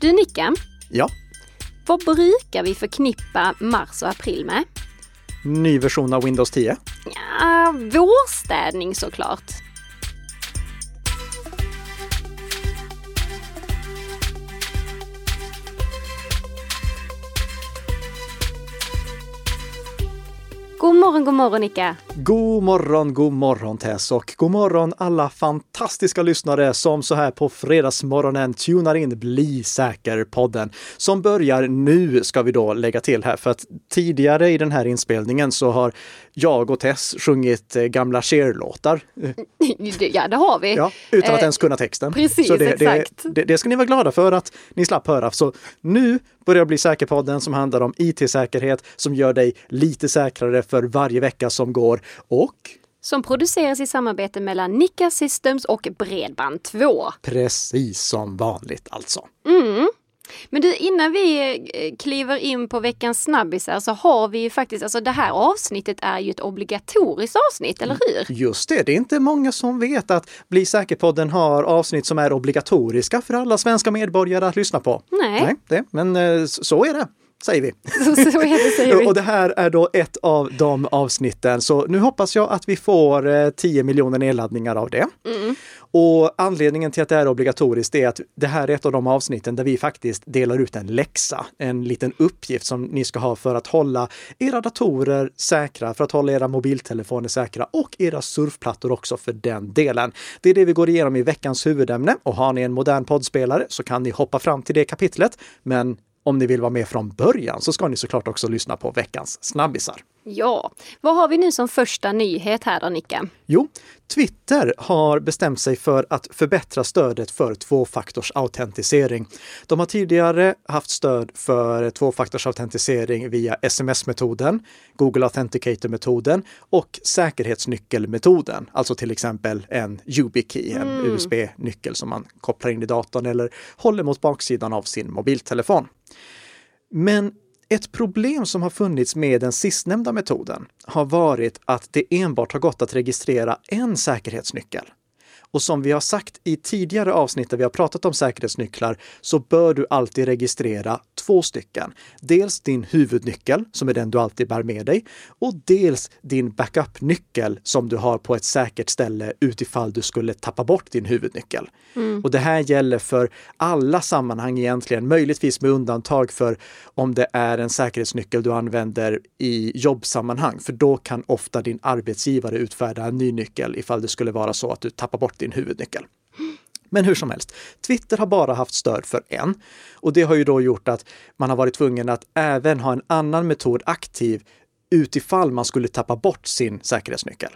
Du Nicka, Ja, vad brukar vi förknippa mars och april med? ny version av Windows 10. Ja, vårstädning såklart. Morgon, god morgon Nicka. God morgon, god morgon Tess. Och god morgon alla fantastiska lyssnare som så här på fredagsmorgonen tunar in. Bli säker-podden som börjar nu ska vi då lägga till här. För att tidigare i den här inspelningen så har jag och Tess sjungit eh, gamla Cher-låtar. Ja, det har vi. Ja, utan att Eh, ens kunna texten. precis, så det, exakt. Det, det, det ska ni vara glada för att ni slapp höra. Så nu börjar Bli säker-podden som handlar om IT-säkerhet som gör dig lite säkrare för varje vecka som går. Och Som produceras i samarbete mellan Nicka Systems och Bredband2. precis som vanligt alltså. Men du, innan vi eh, kliver in på veckans snabbisar så har vi ju faktiskt, alltså det här avsnittet är ju ett obligatoriskt avsnitt, eller hur? Just det, det är inte många som vet att Bli säker-podden har avsnitt som är obligatoriska för alla svenska medborgare att lyssna på. Nej. Nej det, men eh, så är det, säger vi. Så, så är det, säger vi. Och det här är då ett av de avsnitten, så nu hoppas jag att vi får eh, 10 miljoner nedladdningar av det. Och anledningen till att det är obligatoriskt är att det här är ett av de avsnitten där vi faktiskt delar ut en läxa, en liten uppgift som ni ska ha för att hålla era datorer säkra, för att hålla era mobiltelefoner säkra och era surfplattor också för den delen. Det är det vi går igenom i veckans huvudämne och har ni en modern poddspelare så kan ni hoppa fram till det kapitlet. Men om ni vill vara med från början så ska ni såklart också lyssna på veckans snabbisar. Ja, vad har vi nu som första nyhet här då, Nicka? Jo, Twitter har bestämt sig för att förbättra stödet för tvåfaktorsautentisering. De har tidigare haft stöd för tvåfaktorsautentisering via sms-metoden, Google Authenticator-metoden och säkerhetsnyckelmetoden, alltså till exempel en YubiKey, en USB-nyckel som man kopplar in i datorn eller håller mot baksidan av sin mobiltelefon. Men ett problem som har funnits med den sistnämnda metoden har varit att det enbart har gått att registrera en säkerhetsnyckel. Och som vi har sagt i tidigare avsnitt där vi har pratat om säkerhetsnycklar så bör du alltid registrera två stycken. Dels din huvudnyckel, som är den du alltid bär med dig, och dels din backupnyckel som du har på ett säkert ställe utifall du skulle tappa bort din huvudnyckel. Och det här gäller för alla sammanhang egentligen, möjligtvis med undantag för om det är en säkerhetsnyckel du använder i jobbsammanhang, för då kan ofta din arbetsgivare utfärda en ny nyckel ifall det skulle vara så att du tappar bort din huvudnyckel. Men hur som helst, Twitter har bara haft stöd för en och det har ju då gjort att man har varit tvungen att även ha en annan metod aktiv utifall man skulle tappa bort sin säkerhetsnyckel.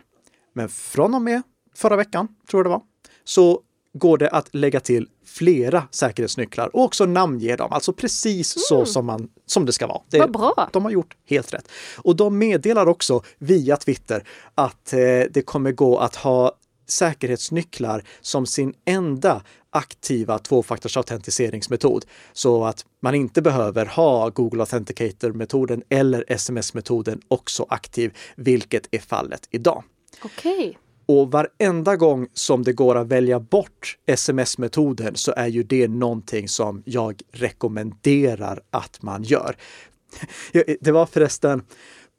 Men från och med förra veckan, tror jag det var, så går det att lägga till flera säkerhetsnycklar och också namnge dem, alltså precis så som, man, som det ska vara. Det, Vad bra. De har gjort helt rätt. Och de meddelar också via Twitter att eh, det kommer gå att ha säkerhetsnycklar som sin enda aktiva tvåfaktorsautentiseringsmetod. Så att man inte behöver ha Google Authenticator-metoden eller SMS-metoden också aktiv, vilket är fallet idag. Okej. Och varenda gång som det går att välja bort sms-metoden så är ju det någonting som jag rekommenderar att man gör. Det var förresten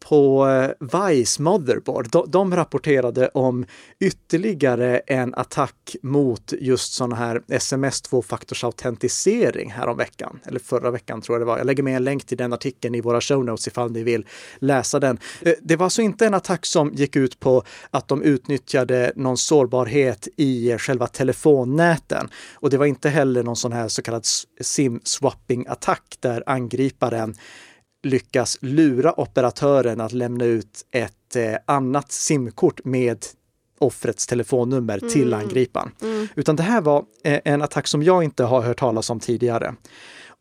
på eh, Vice Motherboard. De, de rapporterade om ytterligare en attack mot just sådana här sms tvåfaktorsautentisering veckan. Eller förra veckan tror jag det var. Jag lägger med en länk till den artikeln i våra show notes ifall ni vill läsa den. Eh, det var alltså inte en attack som gick ut på att de utnyttjade någon sårbarhet i eh, själva telefonnäten. Och det var inte heller någon sån här så kallad sim-swapping-attack där angriparen lyckas lura operatören att lämna ut ett eh, annat simkort med offrets telefonnummer till angriparen. Utan det här var eh, en attack som jag inte har hört talas om tidigare.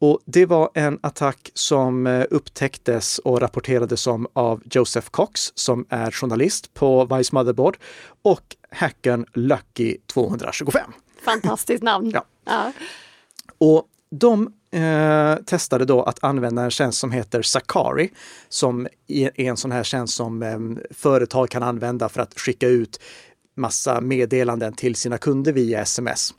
Och det var en attack som eh, upptäcktes och rapporterades om av Joseph Cox som är journalist på Vice Motherboard och hackern Lucky 225. Fantastiskt namn. Ja. Ja. Och de eh, testade då att använda en tjänst som heter Sakari, som är en sån här tjänst som eh, företag kan använda för att skicka ut massa meddelanden till sina kunder via sms.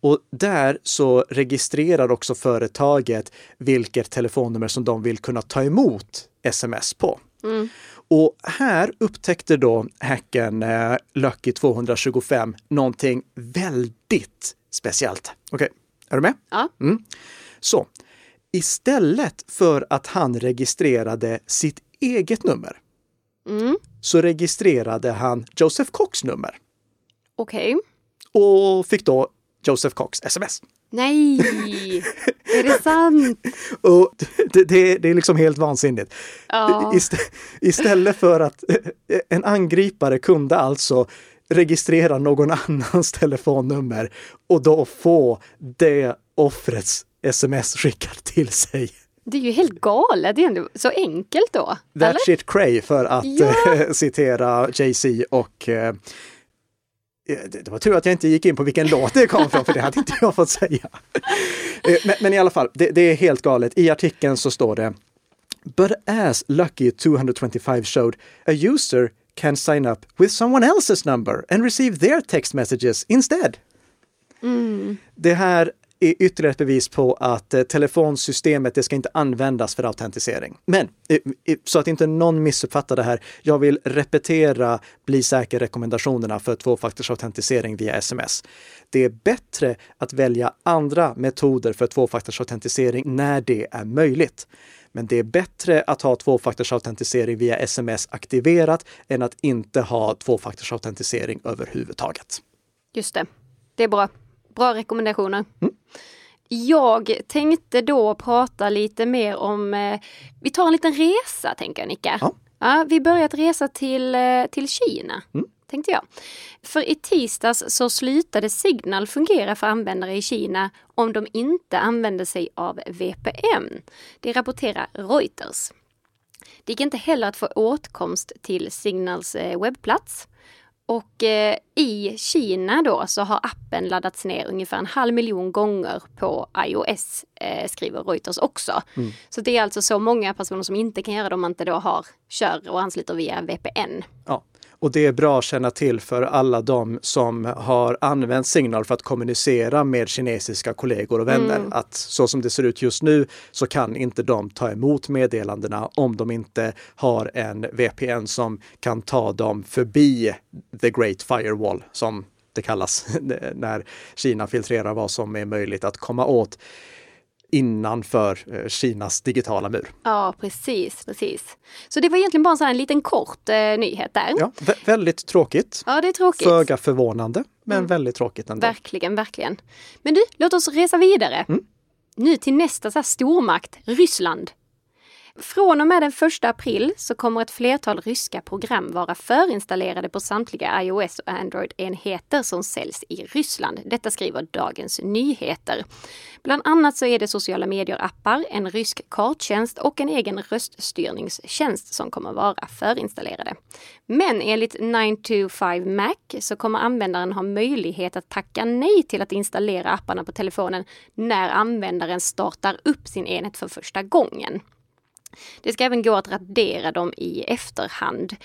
Och där så registrerar också företaget vilket telefonnummer som de vill kunna ta emot sms på. Mm. Och här upptäckte då hacken eh, Lucky 225 någonting väldigt speciellt. Okej, är du med? Ja. Mm. Så istället för att han registrerade sitt eget nummer Mm. så registrerade han Joseph Cox nummer Okej. och fick då Joseph Cox sms. Nej! är det sant? Och det, det, det är liksom helt vansinnigt. Ja. Ist istället för att en angripare kunde alltså registrera någon annans telefonnummer och då få det offrets sms skickat till sig. Det är ju helt galet. Det är ändå så enkelt då. That eller? shit cray för att Ja. eh, citera Jay-Z och eh, det det var tur att jag inte gick in på vilken låt det kom från, för det hade inte jag fått säga. Eh, men, men i alla fall, det, det är helt galet. I artikeln så står det But as Lucky 225 showed, a user can sign up with someone else's number and receive their text messages instead. Det här är ytterligare ett bevis på att eh, telefonsystemet, det ska inte användas för autentisering. Men eh, eh, så att inte någon missuppfattar det här. Jag vill repetera Bli säker-rekommendationerna för tvåfaktorsautentisering via sms. Det är bättre att välja andra metoder för tvåfaktorsautentisering när det är möjligt. Men det är bättre att ha tvåfaktorsautentisering via sms aktiverat än att inte ha tvåfaktorsautentisering överhuvudtaget. Just det. Det är bra. Bra rekommendationer. Jag tänkte då prata lite mer om, eh, vi tar en liten resa tänker jag Nicka. Ja. Ja, vi börjar att resa till, eh, till Kina. Mm. Tänkte jag. För i tisdags så slutade Signal fungera för användare i Kina om de inte använde sig av VPN. Det rapporterar Reuters. Det gick inte heller att få åtkomst till Signals eh, webbplats. Och eh, i Kina då så har appen laddats ner ungefär en halv miljon gånger på iOS, eh, skriver Reuters också. Så det är alltså så många personer som inte kan göra det om man inte då har, kör och ansluter via VPN. Ja, och det är bra att känna till för alla de som har använt Signal för att kommunicera med kinesiska kollegor och vänner. Att så som det ser ut just nu så kan inte de ta emot meddelandena om de inte har en VPN som kan ta dem förbi the Great Firewall som det kallas när Kina filtrerar vad som är möjligt att komma åt innanför eh, Kinas digitala mur. Ja, precis, precis. Så det var egentligen bara en, sån här liten kort eh, nyhet där. Ja, vä- väldigt tråkigt. Ja, det är tråkigt. Föga förvånande, men väldigt tråkigt ändå. Verkligen, verkligen. Men du, låt oss resa vidare. Mm. Nu till nästa så här stormakt, Ryssland. Från och med den 1 april så kommer ett flertal ryska program vara förinstallerade på samtliga iOS och Android-enheter som säljs i Ryssland. Detta skriver Dagens Nyheter. Bland annat så är det sociala medier-appar, en rysk karttjänst och en egen röststyrningstjänst som kommer vara förinstallerade. Men enligt 925 Mac så kommer användaren ha möjlighet att tacka nej till att installera apparna på telefonen när användaren startar upp sin enhet för första gången. Det ska även gå att radera dem i efterhand.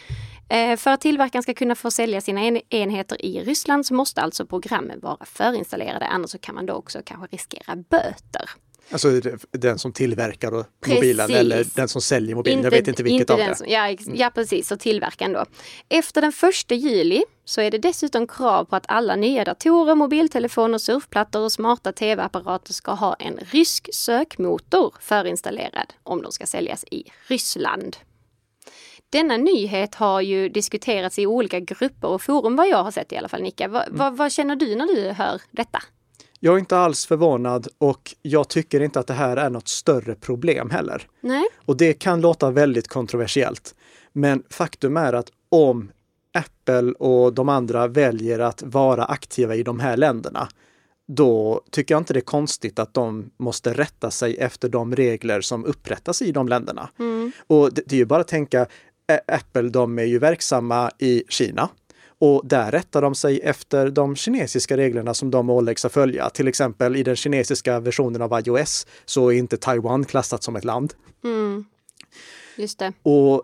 Eh, för att tillverkaren ska kunna få sälja sina enheter i Ryssland så måste alltså programmen vara förinstallerade, annars så kan man då också kanske riskera böter. Alltså den som tillverkar och mobilen Precis. eller den som säljer mobilen. jag vet inte vilket av den det. Som, ja, ja, precis. Och tillverkaren då. Efter den 1 juli så är det dessutom krav på att alla nya datorer, mobiltelefoner, surfplattor och smarta tv-apparater ska ha en rysk sökmotor förinstallerad om de ska säljas i Ryssland. Denna nyhet har ju diskuterats i olika grupper och forum vad jag har sett i alla fall Nicka. Va, Mm. va, vad känner du när du hör detta? Jag är inte alls förvånad och jag tycker inte att det här är något större problem heller. Nej? Och det kan låta väldigt kontroversiellt. Men faktum är att om Apple och de andra väljer att vara aktiva i de här länderna, då tycker jag inte det är konstigt att de måste rätta sig efter de regler som upprättas i de länderna. Och det, det är ju bara att tänka, Apple de är ju verksamma i Kina. Och där rättar de sig efter de kinesiska reglerna som de åläggs att följa. Till exempel i den kinesiska versionen av iOS så är inte Taiwan klassat som ett land. Mm. Just det. Och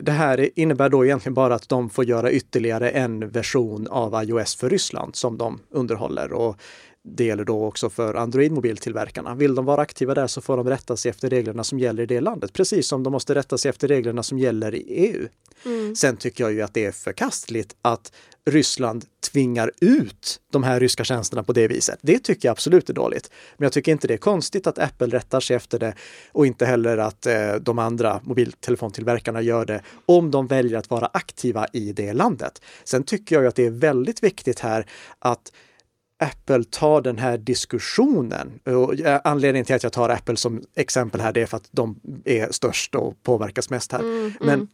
det, här innebär då egentligen bara att de får göra ytterligare en version av iOS för Ryssland som de underhåller. Och det gäller då också för Android-mobiltillverkarna. Vill de vara aktiva där så får de rätta sig efter reglerna som gäller i det landet, precis som de måste rätta sig efter reglerna som gäller i EU. Mm. Sen tycker jag ju att det är förkastligt att Ryssland tvingar ut de här ryska tjänsterna på det viset. Det tycker jag absolut är dåligt. Men jag tycker inte det är konstigt att Apple rättar sig efter det och inte heller att eh, de andra mobiltelefontillverkarna gör det om de väljer att vara aktiva i det landet. Sen tycker jag att det är väldigt viktigt här att Apple tar den här diskussionen. Och eh, anledningen till att jag tar Apple som exempel här, det är för att de är störst och påverkas mest här. Mm, Men mm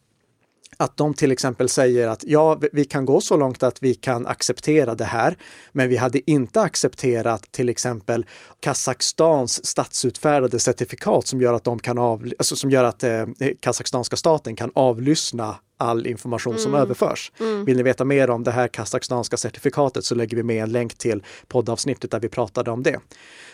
att de till exempel säger att ja, vi kan gå så långt att vi kan acceptera det här, men vi hade inte accepterat till exempel Kazakstans statsutfärdade certifikat som gör att de kan av, alltså som gör att eh, kazakstanska staten kan avlyssna all information mm. som överförs. Mm. Vill ni veta mer om det här kazakstanska certifikatet så lägger vi med en länk till poddavsnittet där vi pratade om det.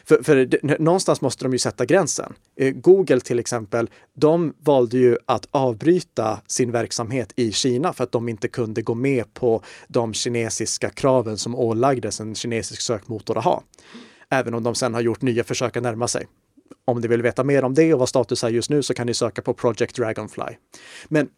För, för någonstans måste de ju sätta gränsen. Eh, Google till exempel, de valde ju att avbryta sin verksamhet i Kina för att de inte kunde gå med på de kinesiska kraven som ålagdes en kinesisk sökmotor att ha. Även om de sen har gjort nya försök att närma sig. Om ni vill veta mer om det och vad status är just nu så kan ni söka på Project Dragonfly. Men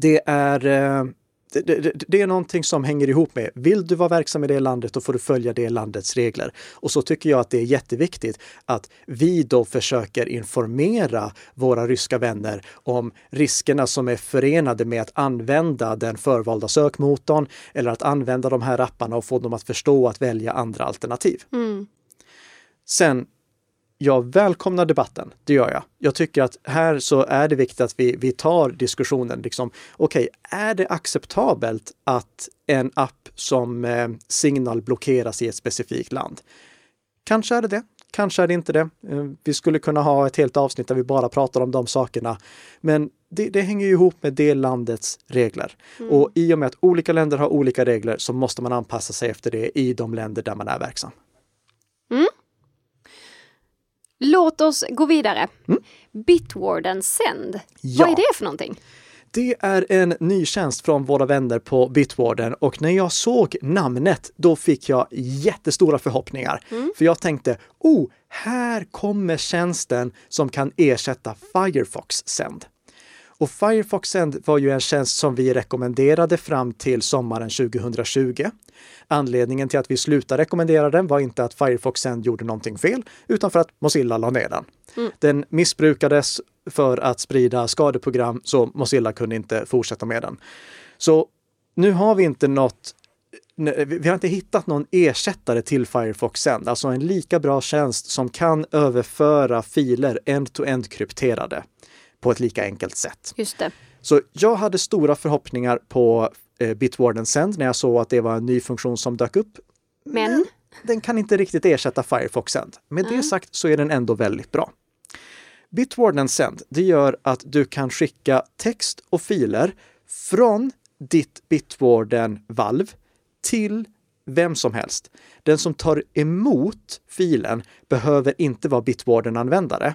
det är eh, det, det, det, är någonting som hänger ihop med, vill du vara verksam i det landet, då får du följa det landets regler. Och så tycker jag att det är jätteviktigt att vi då försöker informera våra ryska vänner om riskerna som är förenade med att använda den förvalda sökmotorn eller att använda de här apparna och få dem att förstå att välja andra alternativ. Mm. Sen jag välkomnar debatten, det gör jag. Jag tycker att här så är det viktigt att vi, vi tar diskussionen. Liksom, Okej, okay, är det acceptabelt att en app som eh, Signal blockeras i ett specifikt land? Kanske är det det. Kanske är det inte det. Eh, vi skulle kunna ha ett helt avsnitt där vi bara pratar om de sakerna. Men det, det hänger ju ihop med det landets regler. Mm. Och i och med att olika länder har olika regler så måste man anpassa sig efter det i de länder där man är verksam. Mm. Låt oss gå vidare. Mm. Bitwarden Send. Ja. Vad är det för någonting? Det är en ny tjänst från våra vänner på Bitwarden och när jag såg namnet då fick jag jättestora förhoppningar. Mm. För jag tänkte, oh, här kommer tjänsten som kan ersätta Firefox Send. Och Firefox Send var ju en tjänst som vi rekommenderade fram till sommaren 2020. Anledningen till att vi slutade rekommendera den var inte att Firefox Send gjorde någonting fel, utan för att Mozilla la ner den. Mm. Den missbrukades för att sprida skadeprogram, så Mozilla kunde inte fortsätta med den. Så nu har vi inte något vi har inte hittat någon ersättare till Firefox Send, alltså en lika bra tjänst som kan överföra filer end-to-end krypterade på ett lika enkelt sätt. Just det. Så jag hade stora förhoppningar på Bitwarden Send när jag såg att det var en ny funktion som dök upp. Men? Den kan inte riktigt ersätta Firefox Send. Med mm. det sagt så är den ändå väldigt bra. Bitwarden Send, det gör att du kan skicka text och filer från ditt Bitwarden-valv till vem som helst. Den som tar emot filen behöver inte vara Bitwarden-användare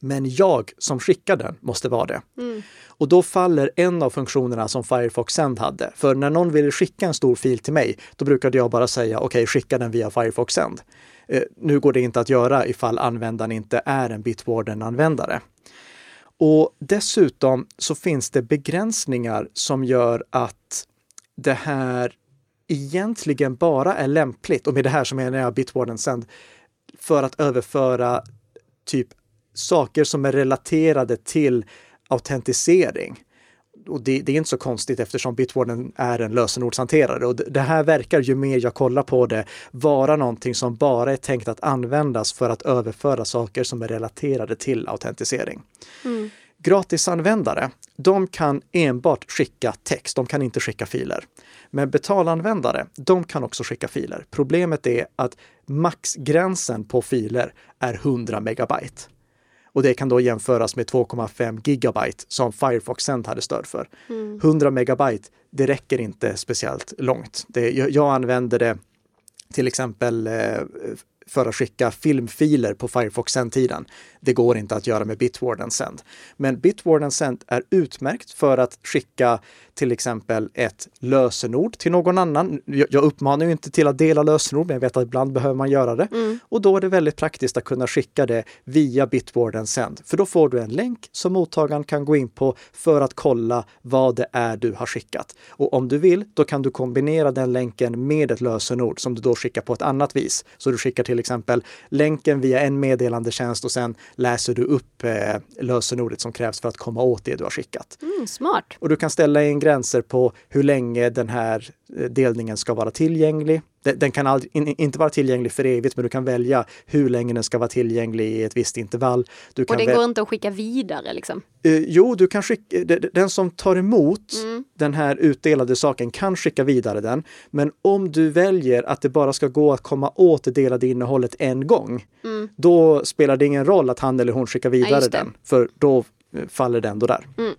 men jag som skickar den måste vara det. Mm. Och då faller en av funktionerna som Firefox Send hade. För när någon vill skicka en stor fil till mig, då brukade jag bara säga okej, okay, skicka den via Firefox Send. Eh, nu går det inte att göra ifall användaren inte är en Bitwarden-användare. Och dessutom så finns det begränsningar som gör att det här egentligen bara är lämpligt, och med det här som menar jag Bitwarden Send, för att överföra typ saker som är relaterade till autentisering. Och det, det, är inte så konstigt eftersom Bitwarden är en lösenordshanterare och det här verkar ju mer jag kollar på det vara någonting som bara är tänkt att användas för att överföra saker som är relaterade till autentisering. Mm. Gratisanvändare, de kan enbart skicka text, de kan inte skicka filer. Men betalanvändare, de kan också skicka filer. Problemet är att maxgränsen på filer är 100 megabyte. Och det kan då jämföras med 2,5 gigabyte som Firefox Send hade stöd för. Mm. 100 megabyte, det räcker inte speciellt långt. Det, jag, jag använder det till exempel eh, för att skicka filmfiler på Firefox Send-tiden. Det går inte att göra med Bitwarden Send. Men Bitwarden Send är utmärkt för att skicka till exempel ett lösenord till någon annan. Jag uppmanar ju inte till att dela lösenord, men jag vet att ibland behöver man göra det. Mm. Och då är det väldigt praktiskt att kunna skicka det via Bitwarden Send. För då får du en länk som mottagaren kan gå in på för att kolla vad det är du har skickat. Och om du vill, då kan du kombinera den länken med ett lösenord som du då skickar på ett annat vis. Så du skickar till exempel länken via en meddelandetjänst och sen läser du upp eh, lösenordet som krävs för att komma åt det du har skickat. Mm, smart! Och du kan ställa in gränser på hur länge den här eh, delningen ska vara tillgänglig. Den kan aldrig, inte vara tillgänglig för evigt, men du kan välja hur länge den ska vara tillgänglig i ett visst intervall. Du och den går inte att skicka vidare liksom? Uh, jo, du kan skicka, den som tar emot mm. den här utdelade saken kan skicka vidare den. Men om du väljer att det bara ska gå att komma åt det delade innehållet en gång, mm. då spelar det ingen roll att han eller hon skickar vidare ja, den, för då eh, faller den då där. Mm.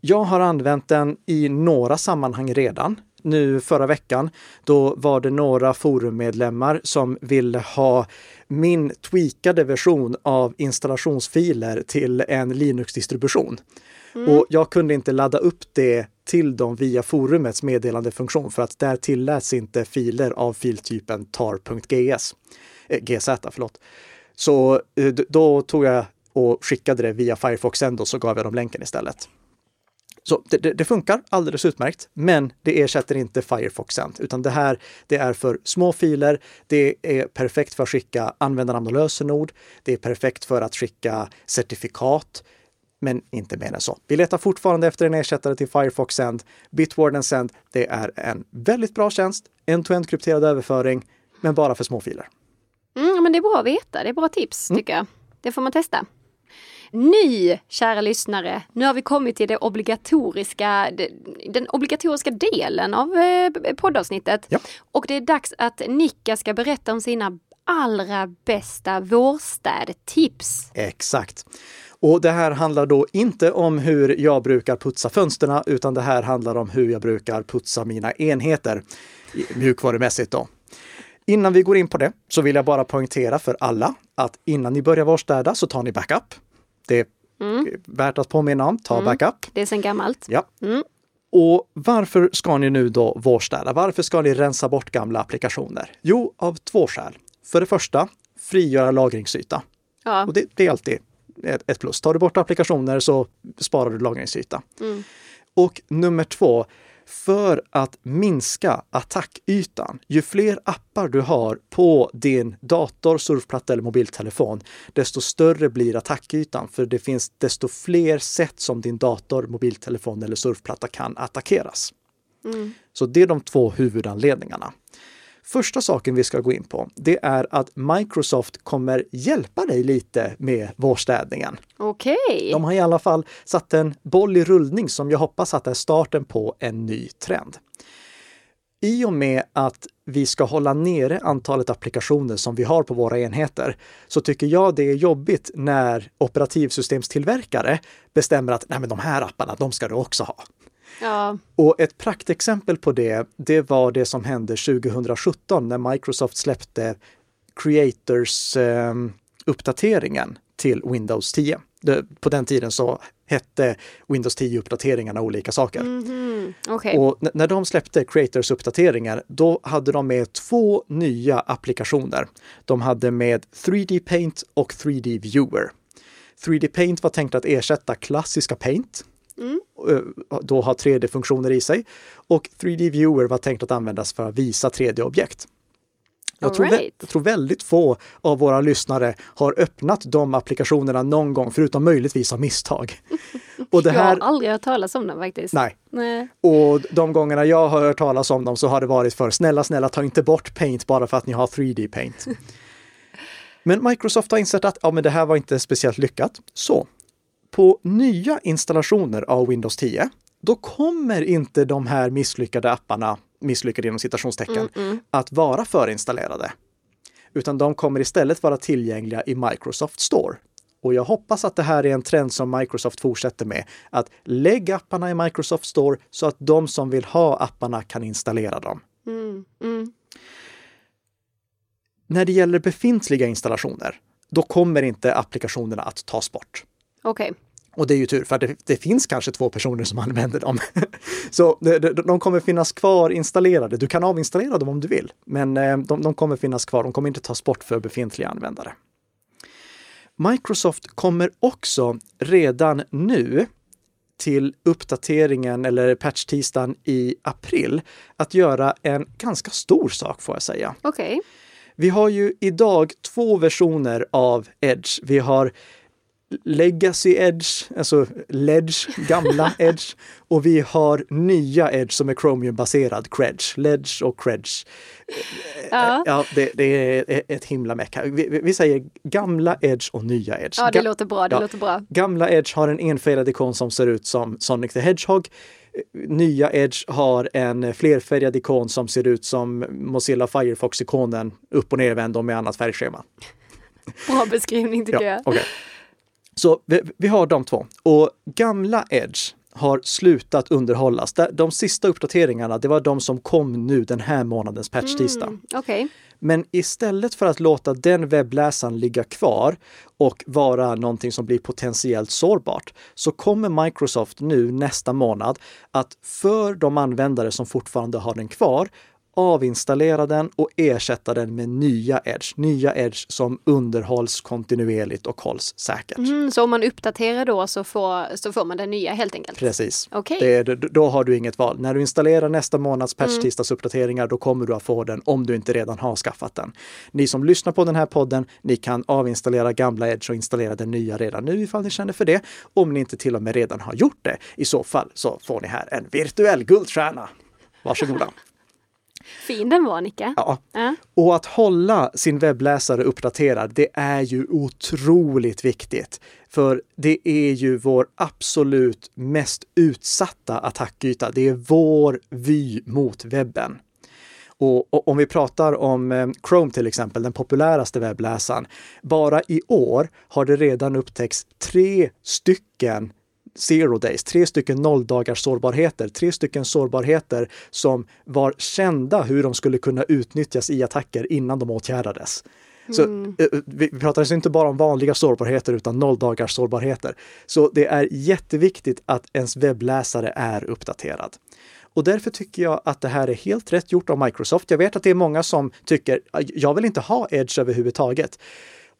Jag har använt den i några sammanhang redan. Nu förra veckan, då var det några forummedlemmar som ville ha min tweakade version av installationsfiler till en Linux-distribution. Mm. Och jag kunde inte ladda upp det till dem via forumets meddelandefunktion för att där tilläts inte filer av filtypen tar.gs. Eh, GZ, förlåt. Så eh, då tog jag och skickade det via Firefox och så gav jag dem länken istället. Så det, det, det, funkar alldeles utmärkt, men det ersätter inte Firefox Send, utan det här det är för små filer. Det är perfekt för att skicka användarnamn och lösenord. Det är perfekt för att skicka certifikat, men inte mer än så. Vi letar fortfarande efter en ersättare till Firefox Send. Bitwarden Send, det är en väldigt bra tjänst, en-to-end krypterad överföring, men bara för små filer. Mm, men det är bra att veta. Det är bra tips, mm. tycker jag. Det får man testa. Ny, kära lyssnare, nu har vi kommit till det obligatoriska, den obligatoriska delen av eh, poddavsnittet. Ja. Och det är dags att Nicka ska berätta om sina allra bästa vårstädtips. Exakt. Och det här handlar då inte om hur jag brukar putsa fönsterna, utan det här handlar om hur jag brukar putsa mina enheter mjukvarumässigt då. Innan vi går in på det så vill jag bara poängtera för alla att innan ni börjar vårstäda så tar ni backup. Det är mm. värt att påminna om. Ta mm. backup. Det är sedan gammalt. Ja. Mm. Och varför ska ni nu då vårstäda? Varför ska ni rensa bort gamla applikationer? Jo, av två skäl. För det första, frigöra lagringsyta. Ja. Och det, det är alltid ett, ett plus. Tar du bort applikationer så sparar du lagringsyta. Mm. Och nummer två, för att minska attackytan. Ju fler appar du har på din dator, surfplatta eller mobiltelefon, desto större blir attackytan. För det finns desto fler sätt som din dator, mobiltelefon eller surfplatta kan attackeras. Mm. Så det är de två huvudanledningarna. Första saken vi ska gå in på, det är att Microsoft kommer hjälpa dig lite med vårstädningen. Okej. Okay. De har i alla fall satt en boll i rullning som jag hoppas att är starten på en ny trend. I och med att vi ska hålla nere antalet applikationer som vi har på våra enheter så tycker jag det är jobbigt när operativsystemstillverkare bestämmer att Nej, men de här apparna, de ska du också ha. Ja. Och ett praktexempel på det, det var det som hände 2017 när Microsoft släppte Creators-uppdateringen eh, till Windows 10. Det, på den tiden så hette Windows 10-uppdateringarna olika saker. Mm -hmm. okay. Och när de släppte Creators-uppdateringar, då hade de med två nya applikationer. De hade med 3D Paint och 3D Viewer. 3D Paint var tänkt att ersätta klassiska Paint Mm. Då har 3D-funktioner i sig. Och 3D Viewer var tänkt att användas för att visa 3D-objekt. Jag tror, right. jag tror, väldigt få av våra lyssnare har öppnat de applikationerna någon gång, förutom möjligtvis av misstag. Och det här... Jag har aldrig hört talas om dem faktiskt. Nej. Nej. Och de gångerna jag har hört talas om dem så har det varit för snälla, snälla ta inte bort Paint bara för att ni har 3D Paint. Men Microsoft har insett att ja, men det här var inte speciellt lyckat. Så på nya installationer av Windows 10, då kommer inte de här misslyckade apparna, misslyckade inom citationstecken, mm, mm. att vara förinstallerade. Utan de kommer istället vara tillgängliga i Microsoft Store. Och jag hoppas att det här är en trend som Microsoft fortsätter med. Att lägga apparna i Microsoft Store så att de som vill ha apparna kan installera dem. Mm, mm. när det gäller befintliga installationer, då kommer inte applikationerna att tas bort. Okej. Och det är ju tur, för det, det finns kanske två personer som använder dem. Så de, de, de kommer finnas kvar installerade. Du kan avinstallera dem om du vill, men eh, de, de kommer finnas kvar. De kommer inte tas bort för befintliga användare. Microsoft kommer också redan nu till uppdateringen eller patch-tisdagen i april att göra en ganska stor sak får jag säga. Okej. Vi har ju idag två versioner av Edge. Vi har Legacy Edge, alltså Ledge, gamla Edge. Och vi har nya Edge som är Chromium-baserad, Credge, Ledge och Credge. Ja. Ja, det, det är ett himla meck. här. Vi, vi säger gamla Edge och nya Edge. Ja, det Ga- låter bra. Det Ja. låter bra. Gamla Edge har en enfärgad ikon som ser ut som Sonic the Hedgehog. Nya Edge har en flerfärgad ikon som ser ut som Mozilla Firefox-ikonen upp och nervänd och med annat färgschema. Bra beskrivning tycker jag. okej. Så vi, vi har de två. Och gamla Edge har slutat underhållas. De sista uppdateringarna, det var de som kom nu den här månadens patch-tisdag. Mm, Okej. Men istället för att låta den webbläsaren ligga kvar och vara någonting som blir potentiellt sårbart så kommer Microsoft nu nästa månad att för de användare som fortfarande har den kvar avinstallera den och ersätta den med nya Edge. Nya Edge som underhålls kontinuerligt och hålls säkert. Mm, så om man uppdaterar då så får, så får man den nya helt enkelt? Precis. Okej. Det är, då har du inget val. När du installerar nästa månads patch-tisdagsuppdateringar, då kommer du att få den om du inte redan har skaffat den. Ni som lyssnar på den här podden, ni kan avinstallera gamla Edge och installera den nya redan nu ifall ni känner för det. Om ni inte till och med redan har gjort det, i så fall så får ni här en virtuell guldstjärna. Varsågoda. Fin den var Nicka. Ja. Ja. Och att hålla sin webbläsare uppdaterad, det är ju otroligt viktigt. För det är ju vår absolut mest utsatta attackyta. Det är vår vy mot webben. Och, och om vi pratar om eh, Chrome till exempel, den populäraste webbläsaren. Bara i år har det redan upptäckts tre stycken zero days, tre stycken nolldagars sårbarheter, tre stycken sårbarheter som var kända hur de skulle kunna utnyttjas i attacker innan de åtgärdades. Så eh, vi vi pratar alltså inte bara om vanliga sårbarheter utan nolldagars sårbarheter. Så det är jätteviktigt att ens webbläsare är uppdaterad. Och därför tycker jag att det här är helt rätt gjort av Microsoft. Jag vet att det är många som tycker, jag vill inte ha Edge överhuvudtaget.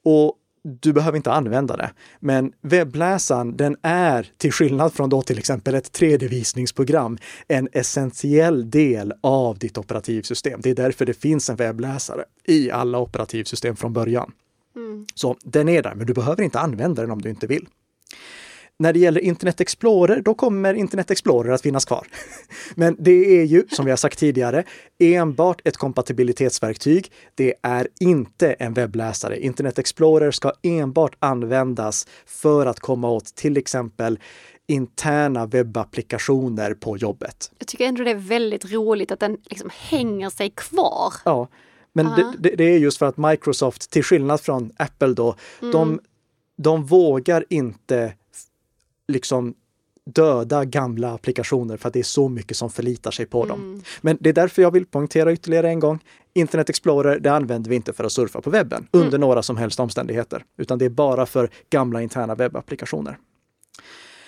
Och du behöver inte använda det. Men webbläsaren, den är till skillnad från då till exempel ett 3D-visningsprogram, en essentiell del av ditt operativsystem. Det är därför det finns en webbläsare i alla operativsystem från början. Så den är där, men du behöver inte använda den om du inte vill. När det gäller Internet Explorer, då kommer Internet Explorer att finnas kvar. Men det är ju, som vi har sagt tidigare, enbart ett kompatibilitetsverktyg. Det är inte en webbläsare. Internet Explorer ska enbart användas för att komma åt till exempel interna webbapplikationer på jobbet. Jag tycker ändå det är väldigt roligt att den liksom hänger sig kvar. Ja, men det, det, det är just för att Microsoft, till skillnad från Apple då, de, de vågar inte liksom döda gamla applikationer för att det är så mycket som förlitar sig på dem. Men det är därför jag vill poängtera ytterligare en gång. Internet Explorer, det använder vi inte för att surfa på webben under några som helst omständigheter, utan det är bara för gamla interna webbapplikationer.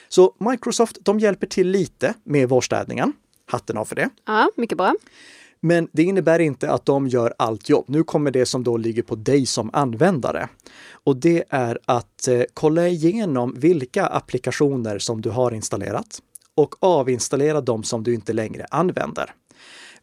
Så Microsoft, de hjälper till lite med vårstädningen. Hatten av för det. Ja, mycket bra. Men det innebär inte att de gör allt jobb. Nu kommer det som då ligger på dig som användare. Och det är att eh, kolla igenom vilka applikationer som du har installerat och avinstallera de som du inte längre använder.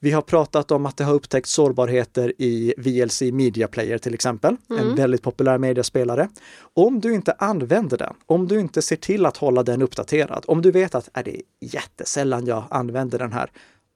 Vi har pratat om att det har upptäckts sårbarheter i VLC Media Player till exempel, en väldigt populär mediaspelare. Om du inte använder den, om du inte ser till att hålla den uppdaterad, om du vet att är det är jättesällan jag använder den här,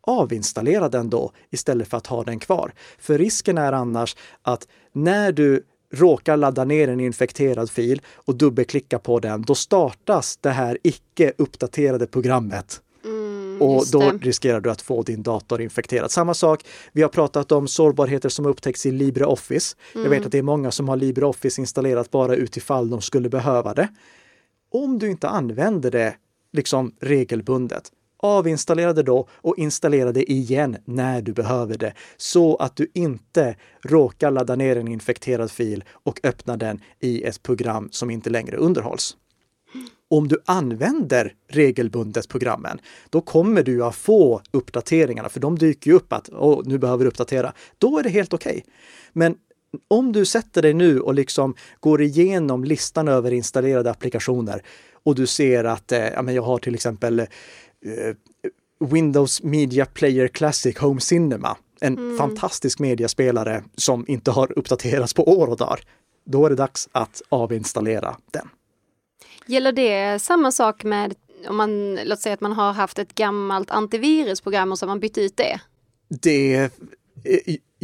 avinstallera den då istället för att ha den kvar. För risken är annars att när du råkar ladda ner en infekterad fil och dubbelklicka på den, då startas det här icke uppdaterade programmet. och Mm, just då riskerar du att få din dator infekterad. Samma sak, vi har pratat om sårbarheter som upptäcks i LibreOffice. Jag Mm. vet att det är många som har LibreOffice installerat bara utifall de skulle behöva det. Om du inte använder det liksom regelbundet, avinstallera det då och installera det igen när du behöver det så att du inte råkar ladda ner en infekterad fil och öppna den i ett program som inte längre underhålls om du använder regelbundet programmen, då kommer du att få uppdateringarna, för de dyker ju upp att oh, nu behöver du uppdatera. Då är det helt okej. Okay. Men om du sätter dig nu och liksom går igenom listan över installerade applikationer och du ser att eh, jag har till exempel Windows Media Player Classic Home Cinema, en mm. fantastisk mediaspelare som inte har uppdaterats på år och dagar. Då är det dags att avinstallera den. Gäller det samma sak med om man, låt säga att man har haft ett gammalt antivirusprogram och så har man bytt ut det? Det eh,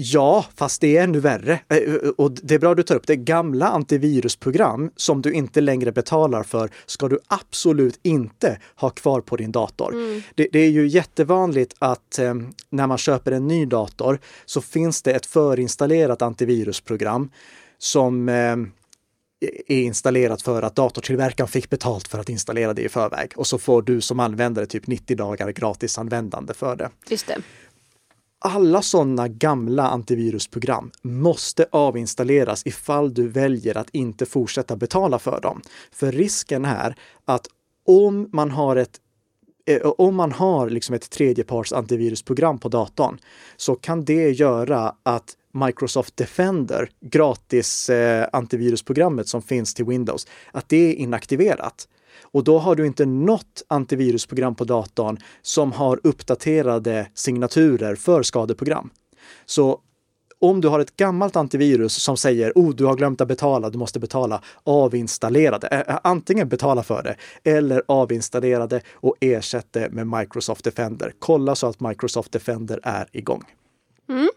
Ja, fast det är ännu värre. Eh, och det är bra att du tar upp det. Gamla antivirusprogram som du inte längre betalar för ska du absolut inte ha kvar på din dator. Mm. Det, det, är ju jättevanligt att eh, när man köper en ny dator så finns det ett förinstallerat antivirusprogram som eh, är installerat för att datortillverkaren fick betalt för att installera det i förväg. Och så får du som användare typ 90 dagar gratis användande för det. Just det. Alla sådana gamla antivirusprogram måste avinstalleras ifall du väljer att inte fortsätta betala för dem. För risken är att om man har ett eh, om man har liksom ett tredjeparts antivirusprogram på datorn så kan det göra att Microsoft Defender, gratis eh, antivirusprogrammet som finns till Windows, att det är inaktiverat. Och då har du inte något antivirusprogram på datorn som har uppdaterade signaturer för skadeprogram. Så om du har ett gammalt antivirus som säger oh, du har glömt att betala, du måste betala, avinstallera det. Antingen betala för det eller avinstallera det och ersätt det med Microsoft Defender. Kolla så att Microsoft Defender är igång. Mm.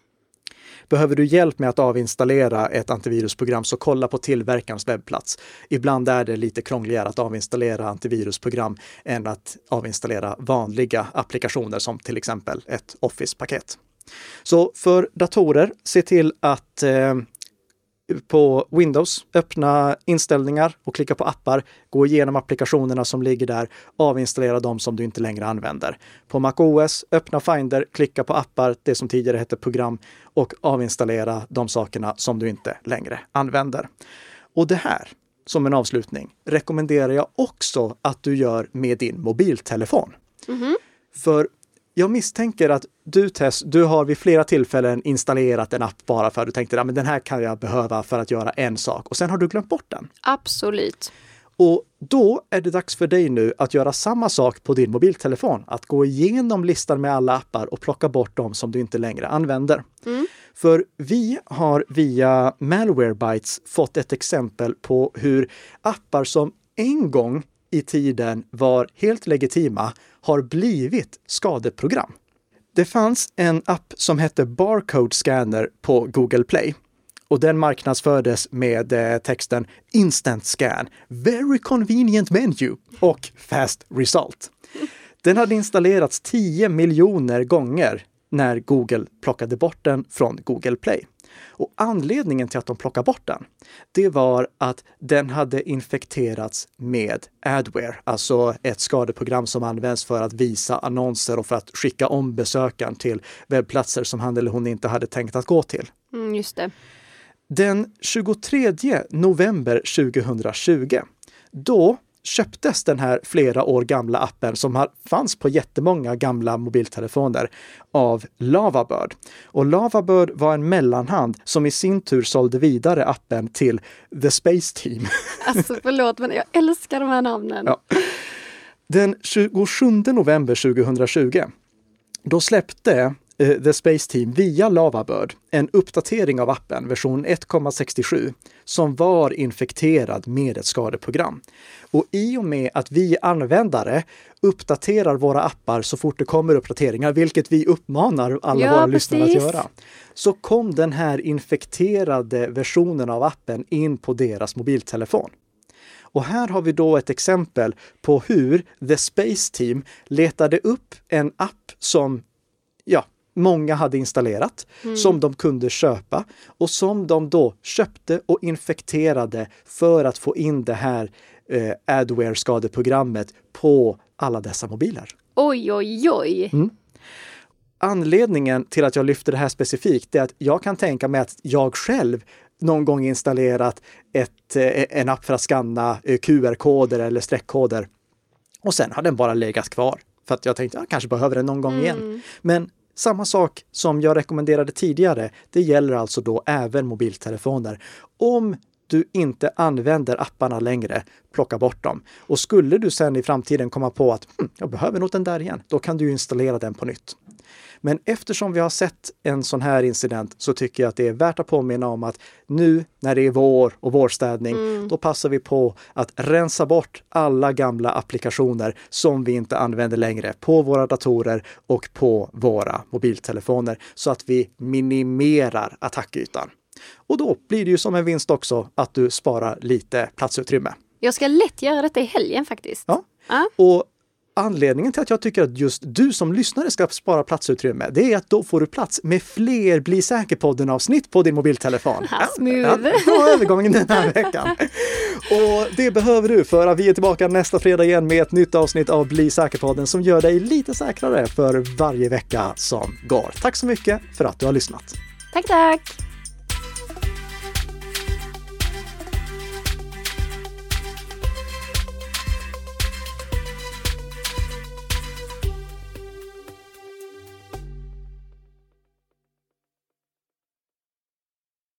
Behöver du hjälp med att avinstallera ett antivirusprogram så kolla på tillverkarens webbplats. Ibland är det lite krångligare att avinstallera antivirusprogram än att avinstallera vanliga applikationer som till exempel ett Office-paket. Så för datorer, se till att eh, på Windows, öppna inställningar och klicka på appar, gå igenom applikationerna som ligger där, avinstallera dem som du inte längre använder. På MacOS, öppna Finder, klicka på appar, det som tidigare hette program och avinstallera de sakerna som du inte längre använder. Och det här, som en avslutning, rekommenderar jag också att du gör med din mobiltelefon. Mm -hmm. För jag misstänker att du Tess, du har vid flera tillfällen installerat en app bara för att du tänkte att den här kan jag behöva för att göra en sak och sen har du glömt bort den. Absolut. Och då är det dags för dig nu att göra samma sak på din mobiltelefon. Att gå igenom listan med alla appar och plocka bort dem som du inte längre använder. Mm. För vi har via Malwarebytes fått ett exempel på hur appar som en gång i tiden var helt legitima har blivit skadeprogram. Det fanns en app som hette Barcode Scanner på Google Play och den marknadsfördes med eh, texten Instant Scan, Very Convenient Menu och Fast Result. Den hade installerats 10 miljoner gånger när Google plockade bort den från Google Play. Och anledningen till att de plockade bort den, det var att den hade infekterats med adware, alltså ett skadeprogram som används för att visa annonser och för att skicka om besökaren till webbplatser som han eller hon inte hade tänkt att gå till. Mm, just det. Den 23 november 2020, då köptes den här flera år gamla appen som fanns på jättemånga gamla mobiltelefoner av Lavabird. Och Lavabird var en mellanhand som i sin tur sålde vidare appen till The Space Team. Alltså förlåt, men jag älskar de här namnen. Ja. Den 27 november 2020, då släppte The Space Team via Lavabird en uppdatering av appen, version 1,67, som var infekterad med ett skadeprogram. Och i och med att vi användare uppdaterar våra appar så fort det kommer uppdateringar, vilket vi uppmanar alla ja, våra precis. lyssnare att göra, så kom den här infekterade versionen av appen in på deras mobiltelefon. Och här har vi då ett exempel på hur The Space Team letade upp en app som ja, många hade installerat, mm. som de kunde köpa och som de då köpte och infekterade för att få in det här eh, Adware-skadeprogrammet på alla dessa mobiler. Oj, oj, oj. Mm. Anledningen till att jag lyfter det här specifikt är att jag kan tänka mig att jag själv någon gång installerat ett, eh, en app för att skanna eh, QR-koder eller streckkoder. Och sen har den bara legat kvar för att jag tänkte jag kanske behöver den någon gång mm. igen. Men samma sak som jag rekommenderade tidigare, det gäller alltså då även mobiltelefoner. Om du inte använder apparna längre, plocka bort dem. Och skulle du sen i framtiden komma på att hm, jag behöver nog den där igen, då kan du installera den på nytt. Men eftersom vi har sett en sån här incident så tycker jag att det är värt att påminna om att nu när det är vår och vårstädning, mm. då passar vi på att rensa bort alla gamla applikationer som vi inte använder längre på våra datorer och på våra mobiltelefoner så att vi minimerar attackytan. Och då blir det ju som en vinst också att du sparar lite platsutrymme. Jag ska lätt göra detta i helgen faktiskt. Ja. Ah. Och Anledningen till att jag tycker att just du som lyssnare ska spara platsutrymme, det är att då får du plats med fler Bli säker-podden avsnitt på din mobiltelefon. Smooth! Ja, bra övergång den här veckan. Och det behöver du för att vi är tillbaka nästa fredag igen med ett nytt avsnitt av Bli säker-podden som gör dig lite säkrare för varje vecka som går. Tack så mycket för att du har lyssnat. Tack, tack!